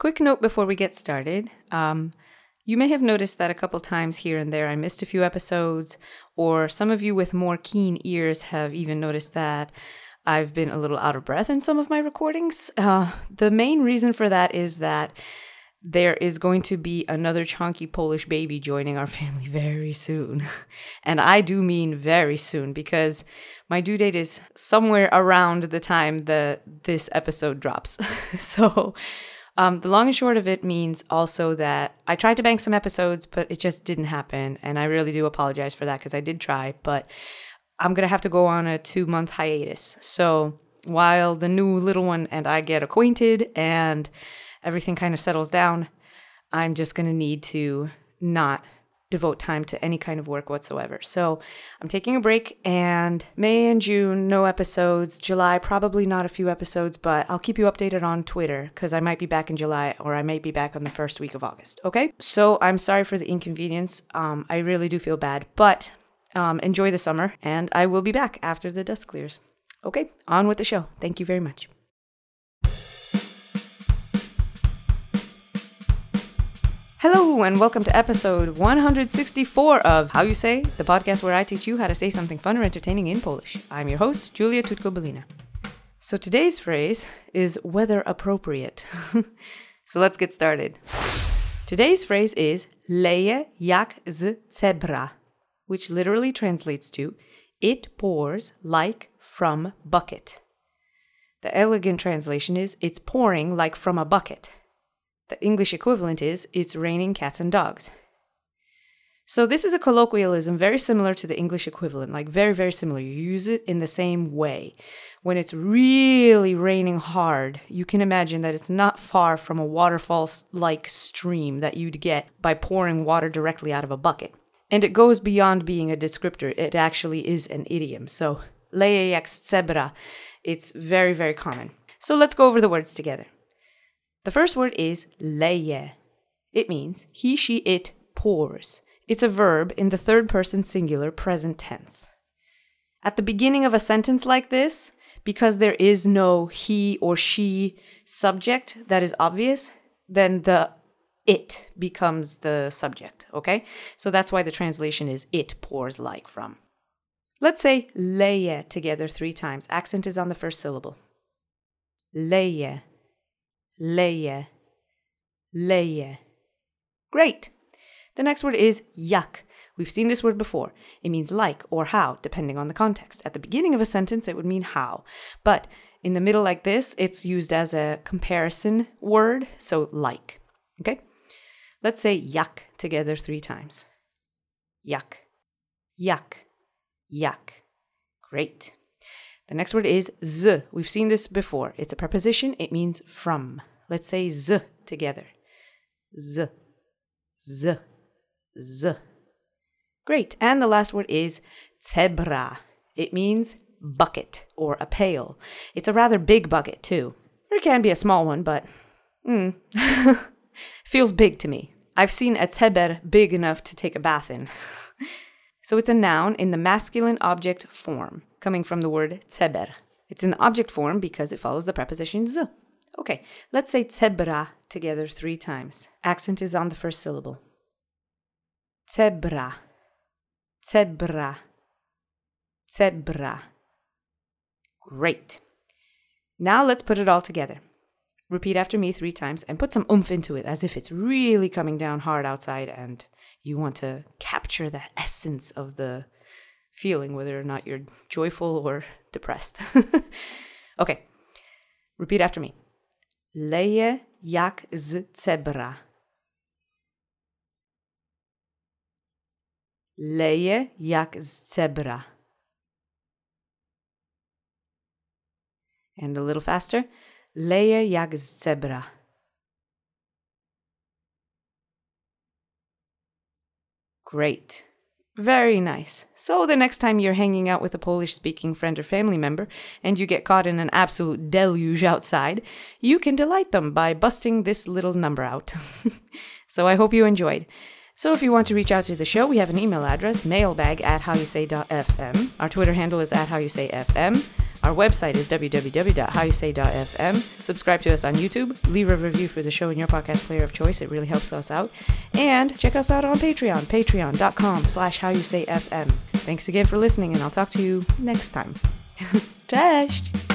Quick note before we get started. Um, you may have noticed that a couple times here and there I missed a few episodes, or some of you with more keen ears have even noticed that I've been a little out of breath in some of my recordings. Uh, the main reason for that is that there is going to be another chunky Polish baby joining our family very soon. and I do mean very soon because my due date is somewhere around the time that this episode drops. so, um, the long and short of it means also that I tried to bank some episodes, but it just didn't happen. And I really do apologize for that because I did try, but I'm going to have to go on a two month hiatus. So, while the new little one and I get acquainted and everything kind of settles down, I'm just going to need to not devote time to any kind of work whatsoever. So I'm taking a break, and May and June, no episodes. July, probably not a few episodes, but I'll keep you updated on Twitter because I might be back in July or I might be back on the first week of August. Okay? So I'm sorry for the inconvenience. Um, I really do feel bad, but um, enjoy the summer, and I will be back after the dust clears. Okay, on with the show. Thank you very much. Hello, and welcome to episode 164 of How You Say, the podcast where I teach you how to say something fun or entertaining in Polish. I'm your host, Julia Tutko-Belina. So today's phrase is weather appropriate. so let's get started. Today's phrase is leje jak z cebra, which literally translates to it pours like from bucket. The elegant translation is it's pouring like from a bucket. The English equivalent is it's raining cats and dogs. So this is a colloquialism very similar to the English equivalent, like very, very similar. You use it in the same way. When it's really raining hard, you can imagine that it's not far from a waterfall like stream that you'd get by pouring water directly out of a bucket. And it goes beyond being a descriptor, it actually is an idiom. So, leje jak cebra, it's very, very common. So let's go over the words together. The first word is leje. It means he, she, it pours. It's a verb in the third person singular present tense. At the beginning of a sentence like this, because there is no he or she subject that is obvious, then the it becomes the subject, okay? So that's why the translation is it pours like from. Let's say leje together three times. Accent is on the first syllable. Leje leje, leje. Great. The next word is jak. We've seen this word before. It means like or how, depending on the context. At the beginning of a sentence, it would mean how. But in the middle, like this, it's used as a comparison word, so like. Okay? Let's say jak together three times. Jak, jak, jak. Great. The next word is z. We've seen this before. It's a preposition, it means from. Let's say z together. Z, z, z. Great. And the last word is cebra. It means bucket or a pail. It's a rather big bucket, too. It can be a small one, but mm, feels big to me. I've seen a ceber big enough to take a bath in. so it's a noun in the masculine object form, coming from the word ceber. It's the object form because it follows the preposition z. Okay, let's say cebra together three times. Accent is on the first syllable. Cebra, zebra, zebra. Great. Now let's put it all together. Repeat after me three times and put some oomph into it as if it's really coming down hard outside and you want to capture the essence of the feeling, whether or not you're joyful or depressed. okay, repeat after me. Leje jak z cebra. Leje jak z cebra. And a little faster. Leje jak z cebra. Great. Very nice. So, the next time you're hanging out with a Polish speaking friend or family member and you get caught in an absolute deluge outside, you can delight them by busting this little number out. so, I hope you enjoyed. So, if you want to reach out to the show, we have an email address mailbag at howyousay.fm. Our Twitter handle is at howyousayfm. Our website is www.howyousay.fm. Subscribe to us on YouTube. Leave a review for the show in your podcast player of choice. It really helps us out. And check us out on Patreon, patreon.com slash howyousayfm. Thanks again for listening, and I'll talk to you next time. Cześć!